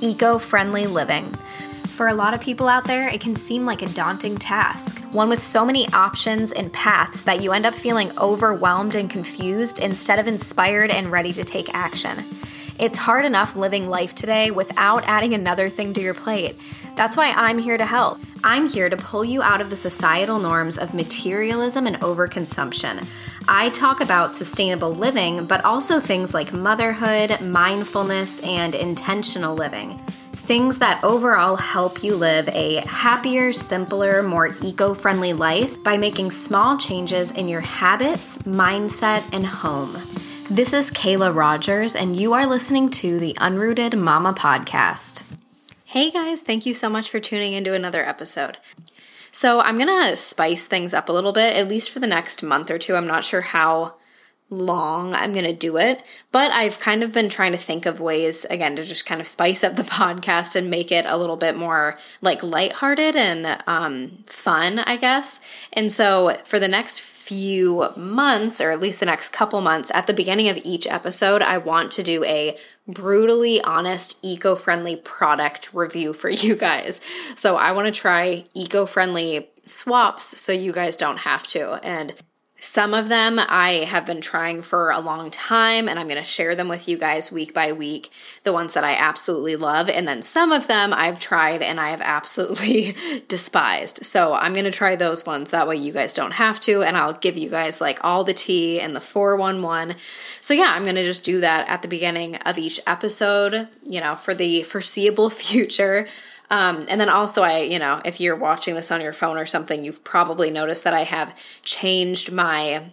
eco friendly living. For a lot of people out there, it can seem like a daunting task, one with so many options and paths that you end up feeling overwhelmed and confused instead of inspired and ready to take action. It's hard enough living life today without adding another thing to your plate. That's why I'm here to help. I'm here to pull you out of the societal norms of materialism and overconsumption. I talk about sustainable living, but also things like motherhood, mindfulness, and intentional living. Things that overall help you live a happier, simpler, more eco friendly life by making small changes in your habits, mindset, and home. This is Kayla Rogers, and you are listening to the Unrooted Mama Podcast. Hey guys, thank you so much for tuning into another episode. So, I'm gonna spice things up a little bit, at least for the next month or two. I'm not sure how long I'm going to do it, but I've kind of been trying to think of ways again to just kind of spice up the podcast and make it a little bit more like lighthearted and um, fun, I guess. And so for the next few months, or at least the next couple months, at the beginning of each episode, I want to do a brutally honest, eco friendly product review for you guys. So I want to try eco friendly swaps so you guys don't have to. And some of them I have been trying for a long time, and I'm going to share them with you guys week by week. The ones that I absolutely love, and then some of them I've tried and I have absolutely despised. So I'm going to try those ones. That way you guys don't have to, and I'll give you guys like all the tea and the 411. So yeah, I'm going to just do that at the beginning of each episode, you know, for the foreseeable future. Um, and then also, I, you know, if you're watching this on your phone or something, you've probably noticed that I have changed my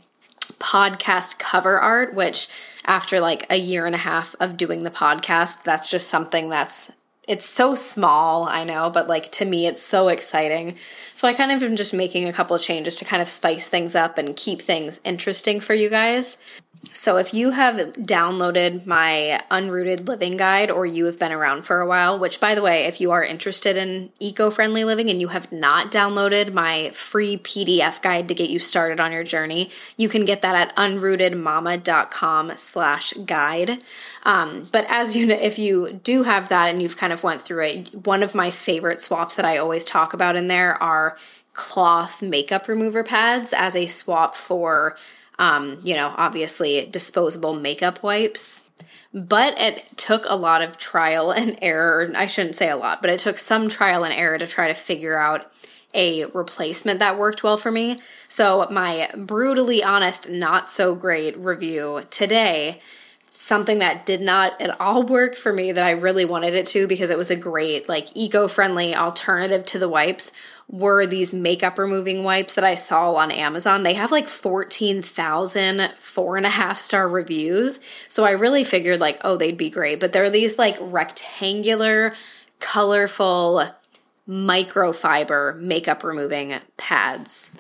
podcast cover art, which after like a year and a half of doing the podcast, that's just something that's it's so small, I know, but like to me, it's so exciting. So I kind of am just making a couple of changes to kind of spice things up and keep things interesting for you guys. So, if you have downloaded my Unrooted Living Guide or you have been around for a while, which by the way, if you are interested in eco friendly living and you have not downloaded my free PDF guide to get you started on your journey, you can get that at unrootedmama.com slash guide. Um, but as you know, if you do have that and you've kind of went through it, one of my favorite swaps that I always talk about in there are cloth makeup remover pads as a swap for um, you know, obviously disposable makeup wipes. But it took a lot of trial and error. I shouldn't say a lot, but it took some trial and error to try to figure out a replacement that worked well for me. So, my brutally honest, not so great review today something that did not at all work for me that I really wanted it to because it was a great, like, eco friendly alternative to the wipes were these makeup removing wipes that I saw on Amazon. They have like 14,000 four and a half star reviews. So I really figured, like, oh, they'd be great. But they're these like rectangular, colorful microfiber makeup removing pads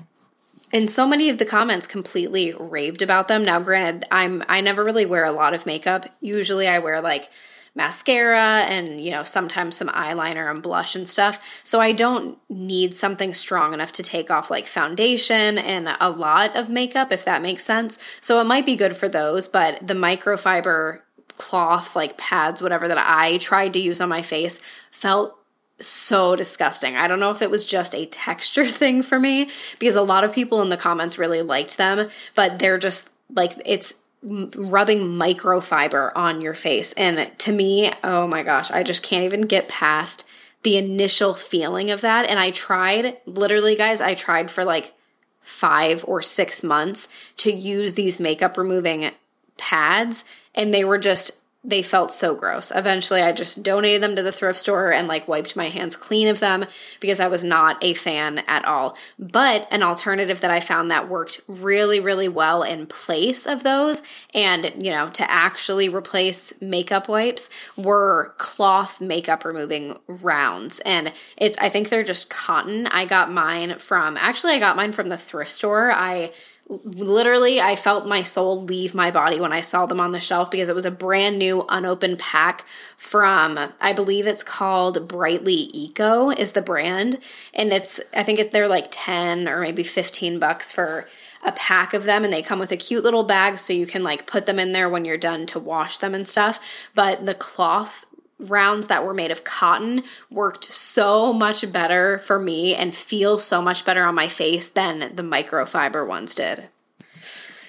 and so many of the comments completely raved about them. Now, granted, I'm I never really wear a lot of makeup. Usually, I wear like mascara and you know sometimes some eyeliner and blush and stuff so i don't need something strong enough to take off like foundation and a lot of makeup if that makes sense so it might be good for those but the microfiber cloth like pads whatever that i tried to use on my face felt so disgusting. I don't know if it was just a texture thing for me because a lot of people in the comments really liked them, but they're just like it's rubbing microfiber on your face. And to me, oh my gosh, I just can't even get past the initial feeling of that. And I tried, literally, guys, I tried for like five or six months to use these makeup removing pads, and they were just they felt so gross. Eventually, I just donated them to the thrift store and like wiped my hands clean of them because I was not a fan at all. But an alternative that I found that worked really, really well in place of those and, you know, to actually replace makeup wipes were cloth makeup removing rounds. And it's, I think they're just cotton. I got mine from, actually, I got mine from the thrift store. I, literally i felt my soul leave my body when i saw them on the shelf because it was a brand new unopened pack from i believe it's called brightly eco is the brand. And it's i think it, they're like 10 or maybe 15 bucks for a pack of them. And they come with a cute little bag so you can like put them in there when you're done to wash them and stuff. But the cloth rounds that were made of cotton worked so much better for me and feel so much better on my face than the microfiber ones did.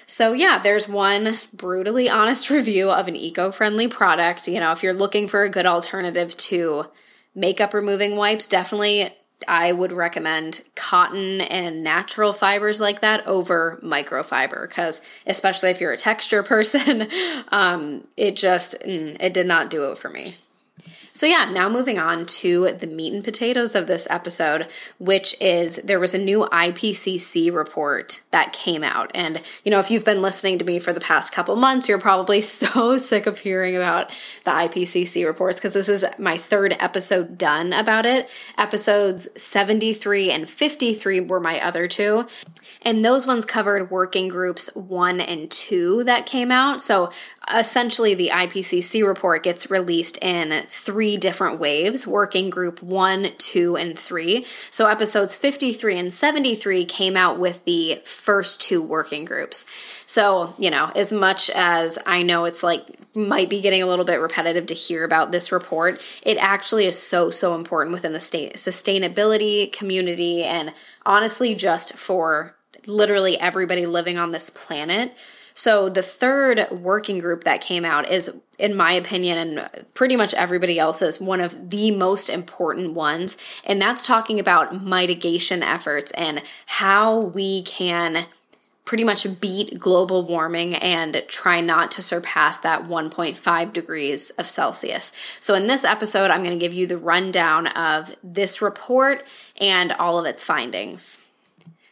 So, yeah, there's one brutally honest review of an eco friendly product. You know, if you're looking for a good alternative to makeup removing wipes, definitely I would recommend cotton and natural fibers like that over microfiber because, especially if you're a texture person, um, it just mm, it did not do it for me. So, yeah, now moving on to the meat and potatoes of this episode, which is there was a new IPCC report that came out. And, you know, if you've been listening to me for the past couple months, you're probably so sick of hearing about the IPCC reports because this is my third episode done about it. Episodes 73 and 53 were my other two. And those ones covered working groups one and two that came out. So essentially, the IPCC report gets released in three different waves working group one, two, and three. So episodes 53 and 73 came out with the first two working groups. So, you know, as much as I know it's like might be getting a little bit repetitive to hear about this report, it actually is so, so important within the state sustainability community and honestly just for literally everybody living on this planet. So, the third working group that came out is, in my opinion, and pretty much everybody else's, one of the most important ones. And that's talking about mitigation efforts and how we can pretty much beat global warming and try not to surpass that 1.5 degrees of Celsius. So, in this episode, I'm going to give you the rundown of this report and all of its findings.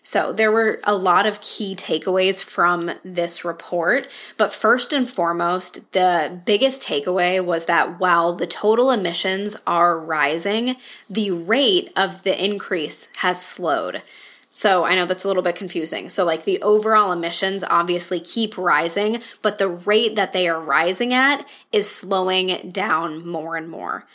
So, there were a lot of key takeaways from this report, but first and foremost, the biggest takeaway was that while the total emissions are rising, the rate of the increase has slowed. So I know that's a little bit confusing. So, like the overall emissions obviously keep rising, but the rate that they are rising at is slowing down more and more.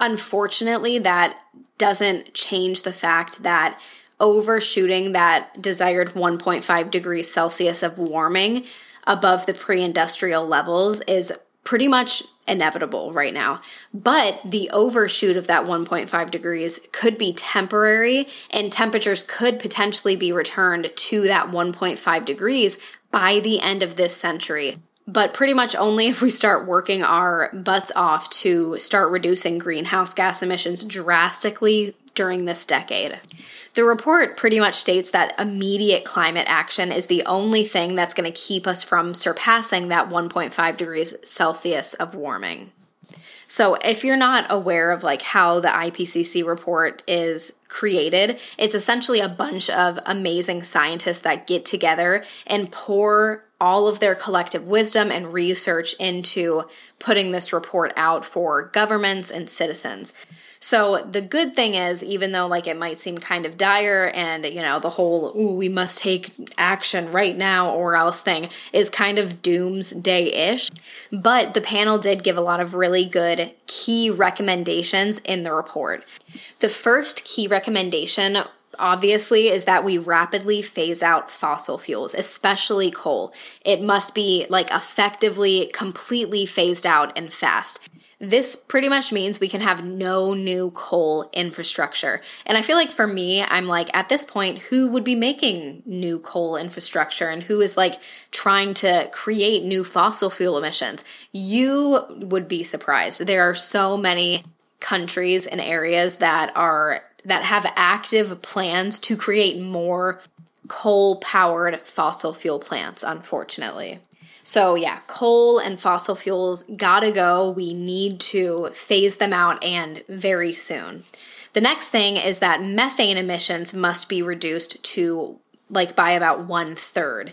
Unfortunately, that doesn't change the fact that overshooting that desired 1.5 degrees Celsius of warming above the pre industrial levels is pretty much inevitable right now. But the overshoot of that 1.5 degrees could be temporary, and temperatures could potentially be returned to that 1.5 degrees by the end of this century. But pretty much only if we start working our butts off to start reducing greenhouse gas emissions drastically during this decade. The report pretty much states that immediate climate action is the only thing that's going to keep us from surpassing that 1.5 degrees Celsius of warming. So, if you're not aware of like how the IPCC report is created, it's essentially a bunch of amazing scientists that get together and pour all of their collective wisdom and research into putting this report out for governments and citizens. So the good thing is, even though like it might seem kind of dire and you know, the whole Ooh, we must take action right now or else thing is kind of doomsday-ish, but the panel did give a lot of really good key recommendations in the report. The first key recommendation obviously is that we rapidly phase out fossil fuels, especially coal. It must be like effectively completely phased out and fast. This pretty much means we can have no new coal infrastructure. And I feel like for me, I'm like, at this point, who would be making new coal infrastructure and who is like trying to create new fossil fuel emissions? You would be surprised. There are so many countries and areas that are that have active plans to create more coal powered fossil fuel plants unfortunately so, yeah, coal and fossil fuels gotta go. We need to phase them out and very soon. The next thing is that methane emissions must be reduced to like by about one third.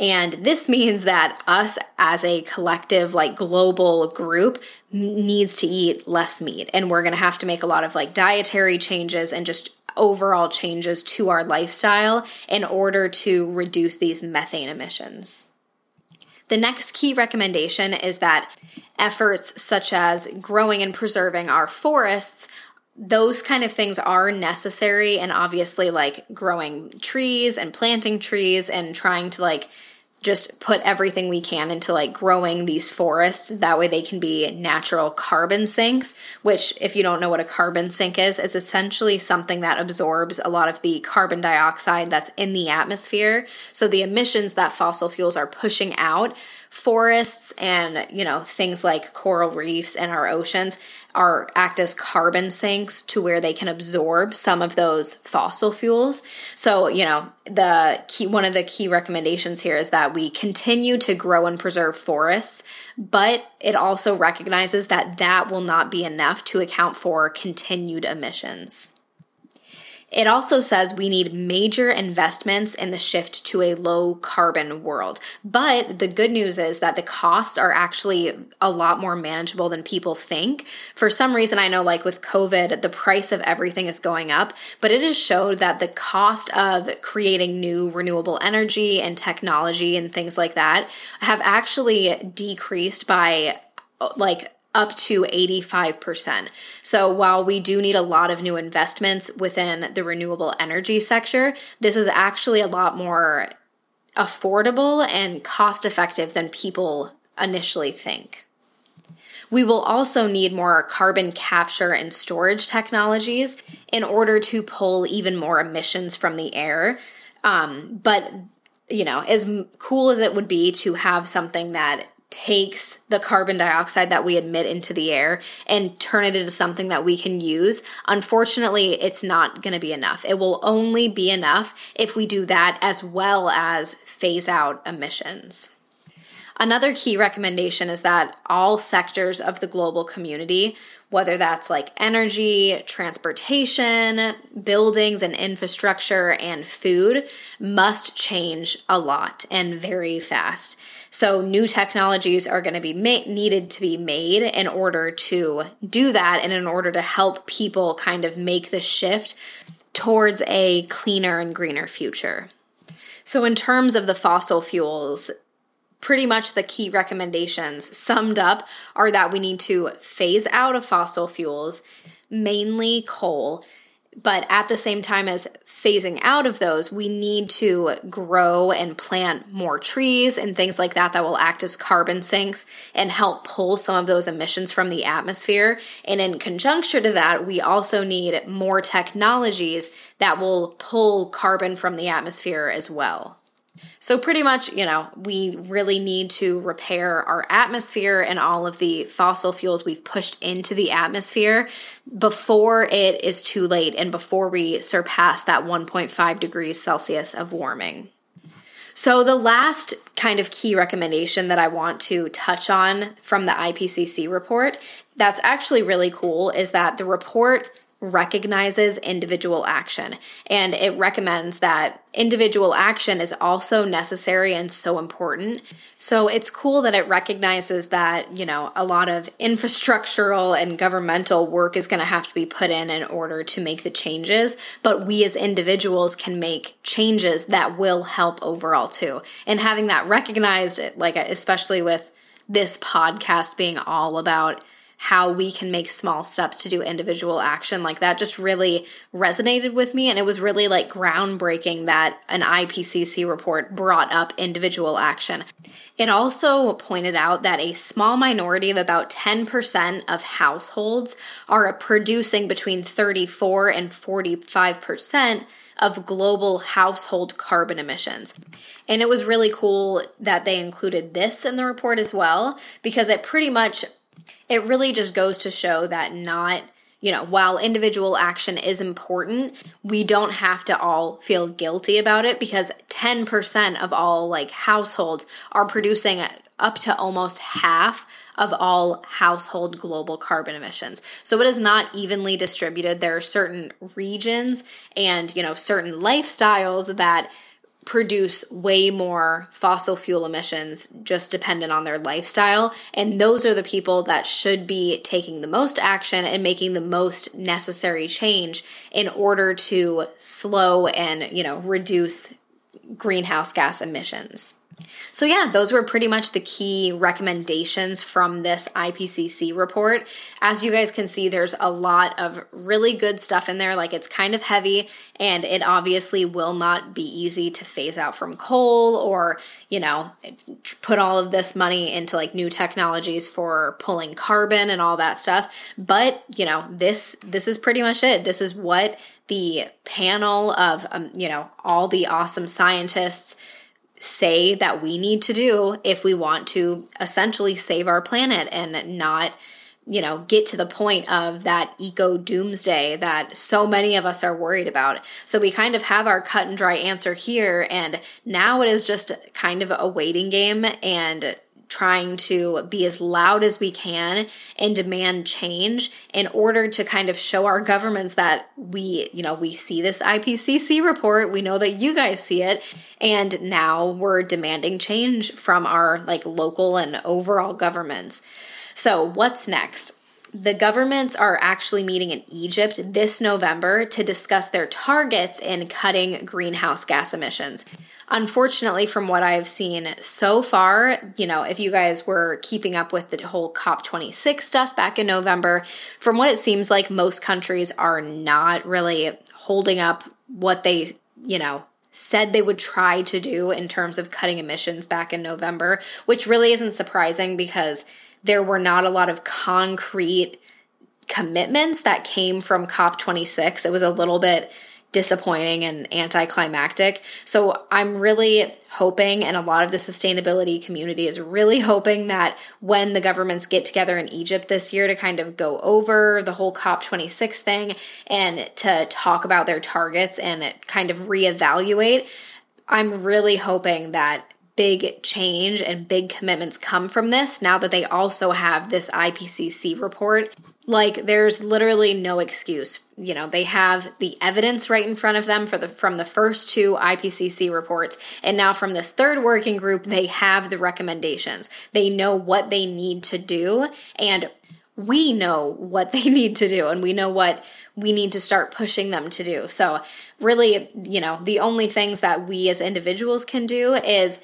And this means that us as a collective, like global group, needs to eat less meat. And we're gonna have to make a lot of like dietary changes and just overall changes to our lifestyle in order to reduce these methane emissions. The next key recommendation is that efforts such as growing and preserving our forests those kind of things are necessary and obviously like growing trees and planting trees and trying to like just put everything we can into like growing these forests. That way they can be natural carbon sinks, which, if you don't know what a carbon sink is, is essentially something that absorbs a lot of the carbon dioxide that's in the atmosphere. So the emissions that fossil fuels are pushing out forests and you know things like coral reefs and our oceans are act as carbon sinks to where they can absorb some of those fossil fuels. So, you know, the key one of the key recommendations here is that we continue to grow and preserve forests, but it also recognizes that that will not be enough to account for continued emissions. It also says we need major investments in the shift to a low carbon world. But the good news is that the costs are actually a lot more manageable than people think. For some reason, I know, like with COVID, the price of everything is going up, but it has showed that the cost of creating new renewable energy and technology and things like that have actually decreased by like up to 85%. So while we do need a lot of new investments within the renewable energy sector, this is actually a lot more affordable and cost effective than people initially think. We will also need more carbon capture and storage technologies in order to pull even more emissions from the air. Um, but, you know, as cool as it would be to have something that takes the carbon dioxide that we emit into the air and turn it into something that we can use. Unfortunately, it's not going to be enough. It will only be enough if we do that as well as phase out emissions. Another key recommendation is that all sectors of the global community, whether that's like energy, transportation, buildings and infrastructure, and food, must change a lot and very fast. So new technologies are going to be ma- needed to be made in order to do that and in order to help people kind of make the shift towards a cleaner and greener future. So in terms of the fossil fuels, pretty much the key recommendations summed up are that we need to phase out of fossil fuels, mainly coal, but at the same time as phasing out of those, we need to grow and plant more trees and things like that that will act as carbon sinks and help pull some of those emissions from the atmosphere. And in conjunction to that, we also need more technologies that will pull carbon from the atmosphere as well. So, pretty much, you know, we really need to repair our atmosphere and all of the fossil fuels we've pushed into the atmosphere before it is too late and before we surpass that 1.5 degrees Celsius of warming. So, the last kind of key recommendation that I want to touch on from the IPCC report that's actually really cool is that the report recognizes individual action and it recommends that individual action is also necessary and so important. So it's cool that it recognizes that, you know, a lot of infrastructural and governmental work is going to have to be put in in order to make the changes, but we as individuals can make changes that will help overall too. And having that recognized like especially with this podcast being all about how we can make small steps to do individual action like that just really resonated with me and it was really like groundbreaking that an IPCC report brought up individual action. It also pointed out that a small minority of about 10% of households are producing between 34 and 45% of global household carbon emissions. And it was really cool that they included this in the report as well because it pretty much it really just goes to show that not you know, while individual action is important, we don't have to all feel guilty about it because 10% of all like households are producing up to almost half of all household global carbon emissions. So it is not evenly distributed. There are certain regions and, you know, certain lifestyles that produce way more fossil fuel emissions just dependent on their lifestyle. And those are the people that should be taking the most action and making the most necessary change in order to slow and, you know, reduce greenhouse gas emissions. So, yeah, those were pretty much the key recommendations from this IPCC report. As you guys can see, there's a lot of really good stuff in there. Like, it's kind of heavy, and it obviously will not be easy to phase out from coal or, you know, put all of this money into like new technologies for pulling carbon and all that stuff. But, you know, this this is pretty much it. This is what the panel of um, you know, all the awesome scientists say that we need to do if we want to essentially save our planet and not you know get to the point of that eco doomsday that so many of us are worried about. So we kind of have our cut and dry answer here and now it is just kind of a waiting game and trying to be as loud as we can and demand change in order to kind of show our governments that we, you know, we see this IPCC report, we know that you guys see it, and now we're demanding change from our like local and overall governments. So, what's next? The governments are actually meeting in Egypt this November to discuss their targets in cutting greenhouse gas emissions. Unfortunately, from what I've seen so far, you know, if you guys were keeping up with the whole COP26 stuff back in November, from what it seems like, most countries are not really holding up what they, you know, said they would try to do in terms of cutting emissions back in November, which really isn't surprising because there were not a lot of concrete commitments that came from COP26. It was a little bit disappointing and anticlimactic. So I'm really hoping, and a lot of the sustainability community is really hoping that when the governments get together in Egypt this year to kind of go over the whole COP26 thing and to talk about their targets and kind of reevaluate, I'm really hoping that big change and big commitments come from this now that they also have this IPCC report. Like there's literally no excuse. You know, they have the evidence right in front of them for the from the first two IPCC reports and now from this third working group they have the recommendations. They know what they need to do and we know what they need to do and we know what we need to start pushing them to do. So, really, you know, the only things that we as individuals can do is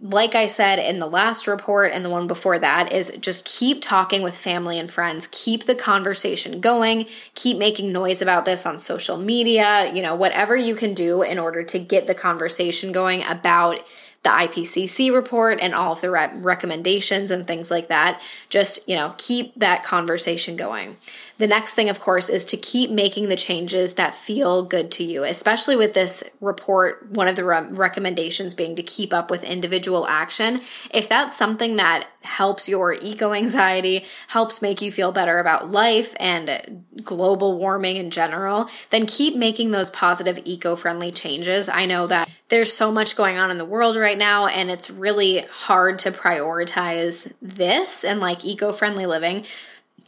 like I said in the last report and the one before that, is just keep talking with family and friends, keep the conversation going, keep making noise about this on social media, you know, whatever you can do in order to get the conversation going about the IPCC report and all of the re- recommendations and things like that. Just, you know, keep that conversation going. The next thing, of course, is to keep making the changes that feel good to you, especially with this report. One of the re- recommendations being to keep up with individual action. If that's something that helps your eco anxiety, helps make you feel better about life and global warming in general, then keep making those positive eco friendly changes. I know that there's so much going on in the world right now, and it's really hard to prioritize this and like eco friendly living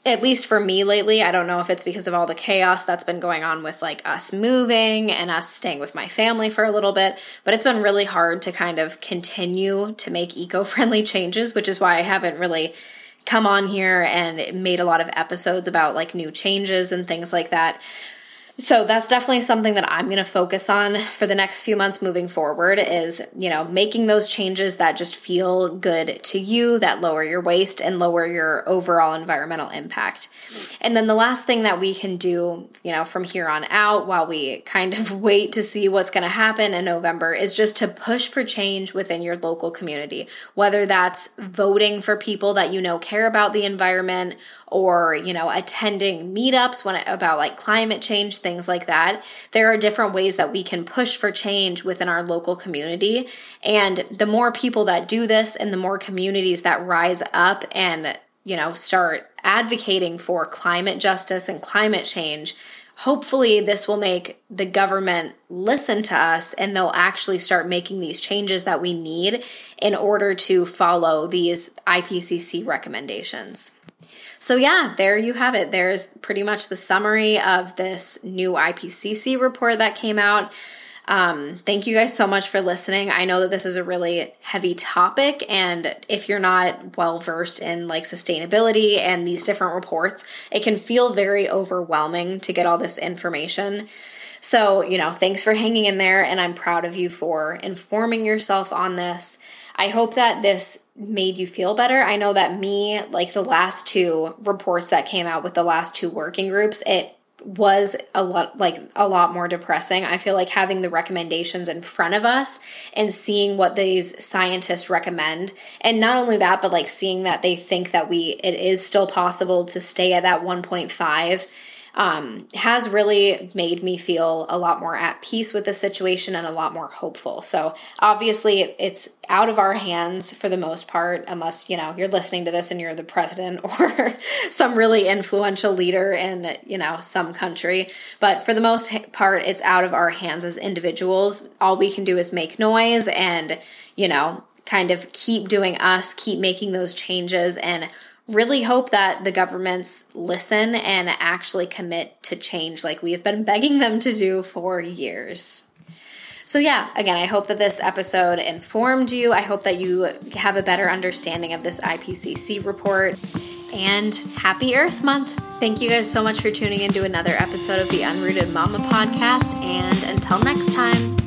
at least for me lately, I don't know if it's because of all the chaos that's been going on with like us moving and us staying with my family for a little bit, but it's been really hard to kind of continue to make eco friendly changes, which is why I haven't really come on here and made a lot of episodes about like new changes and things like that. So that's definitely something that I'm going to focus on for the next few months moving forward is, you know, making those changes that just feel good to you, that lower your waste and lower your overall environmental impact. And then the last thing that we can do, you know, from here on out while we kind of wait to see what's going to happen in November is just to push for change within your local community, whether that's voting for people that you know care about the environment or you know attending meetups when about like climate change things like that there are different ways that we can push for change within our local community and the more people that do this and the more communities that rise up and you know start advocating for climate justice and climate change hopefully this will make the government listen to us and they'll actually start making these changes that we need in order to follow these IPCC recommendations. So, yeah, there you have it. There's pretty much the summary of this new IPCC report that came out. Um, thank you guys so much for listening. I know that this is a really heavy topic, and if you're not well versed in like sustainability and these different reports, it can feel very overwhelming to get all this information. So, you know, thanks for hanging in there, and I'm proud of you for informing yourself on this. I hope that this made you feel better. I know that me, like the last two reports that came out with the last two working groups, it was a lot like a lot more depressing. I feel like having the recommendations in front of us and seeing what these scientists recommend and not only that but like seeing that they think that we it is still possible to stay at that 1.5 um, has really made me feel a lot more at peace with the situation and a lot more hopeful. So obviously, it's out of our hands for the most part, unless you know you're listening to this and you're the president or some really influential leader in you know some country. But for the most part, it's out of our hands as individuals. All we can do is make noise and you know kind of keep doing us, keep making those changes and really hope that the governments listen and actually commit to change like we have been begging them to do for years. So, yeah, again, I hope that this episode informed you. I hope that you have a better understanding of this IPCC report. And happy Earth Month. Thank you guys so much for tuning in to another episode of the Unrooted Mama podcast. And until next time.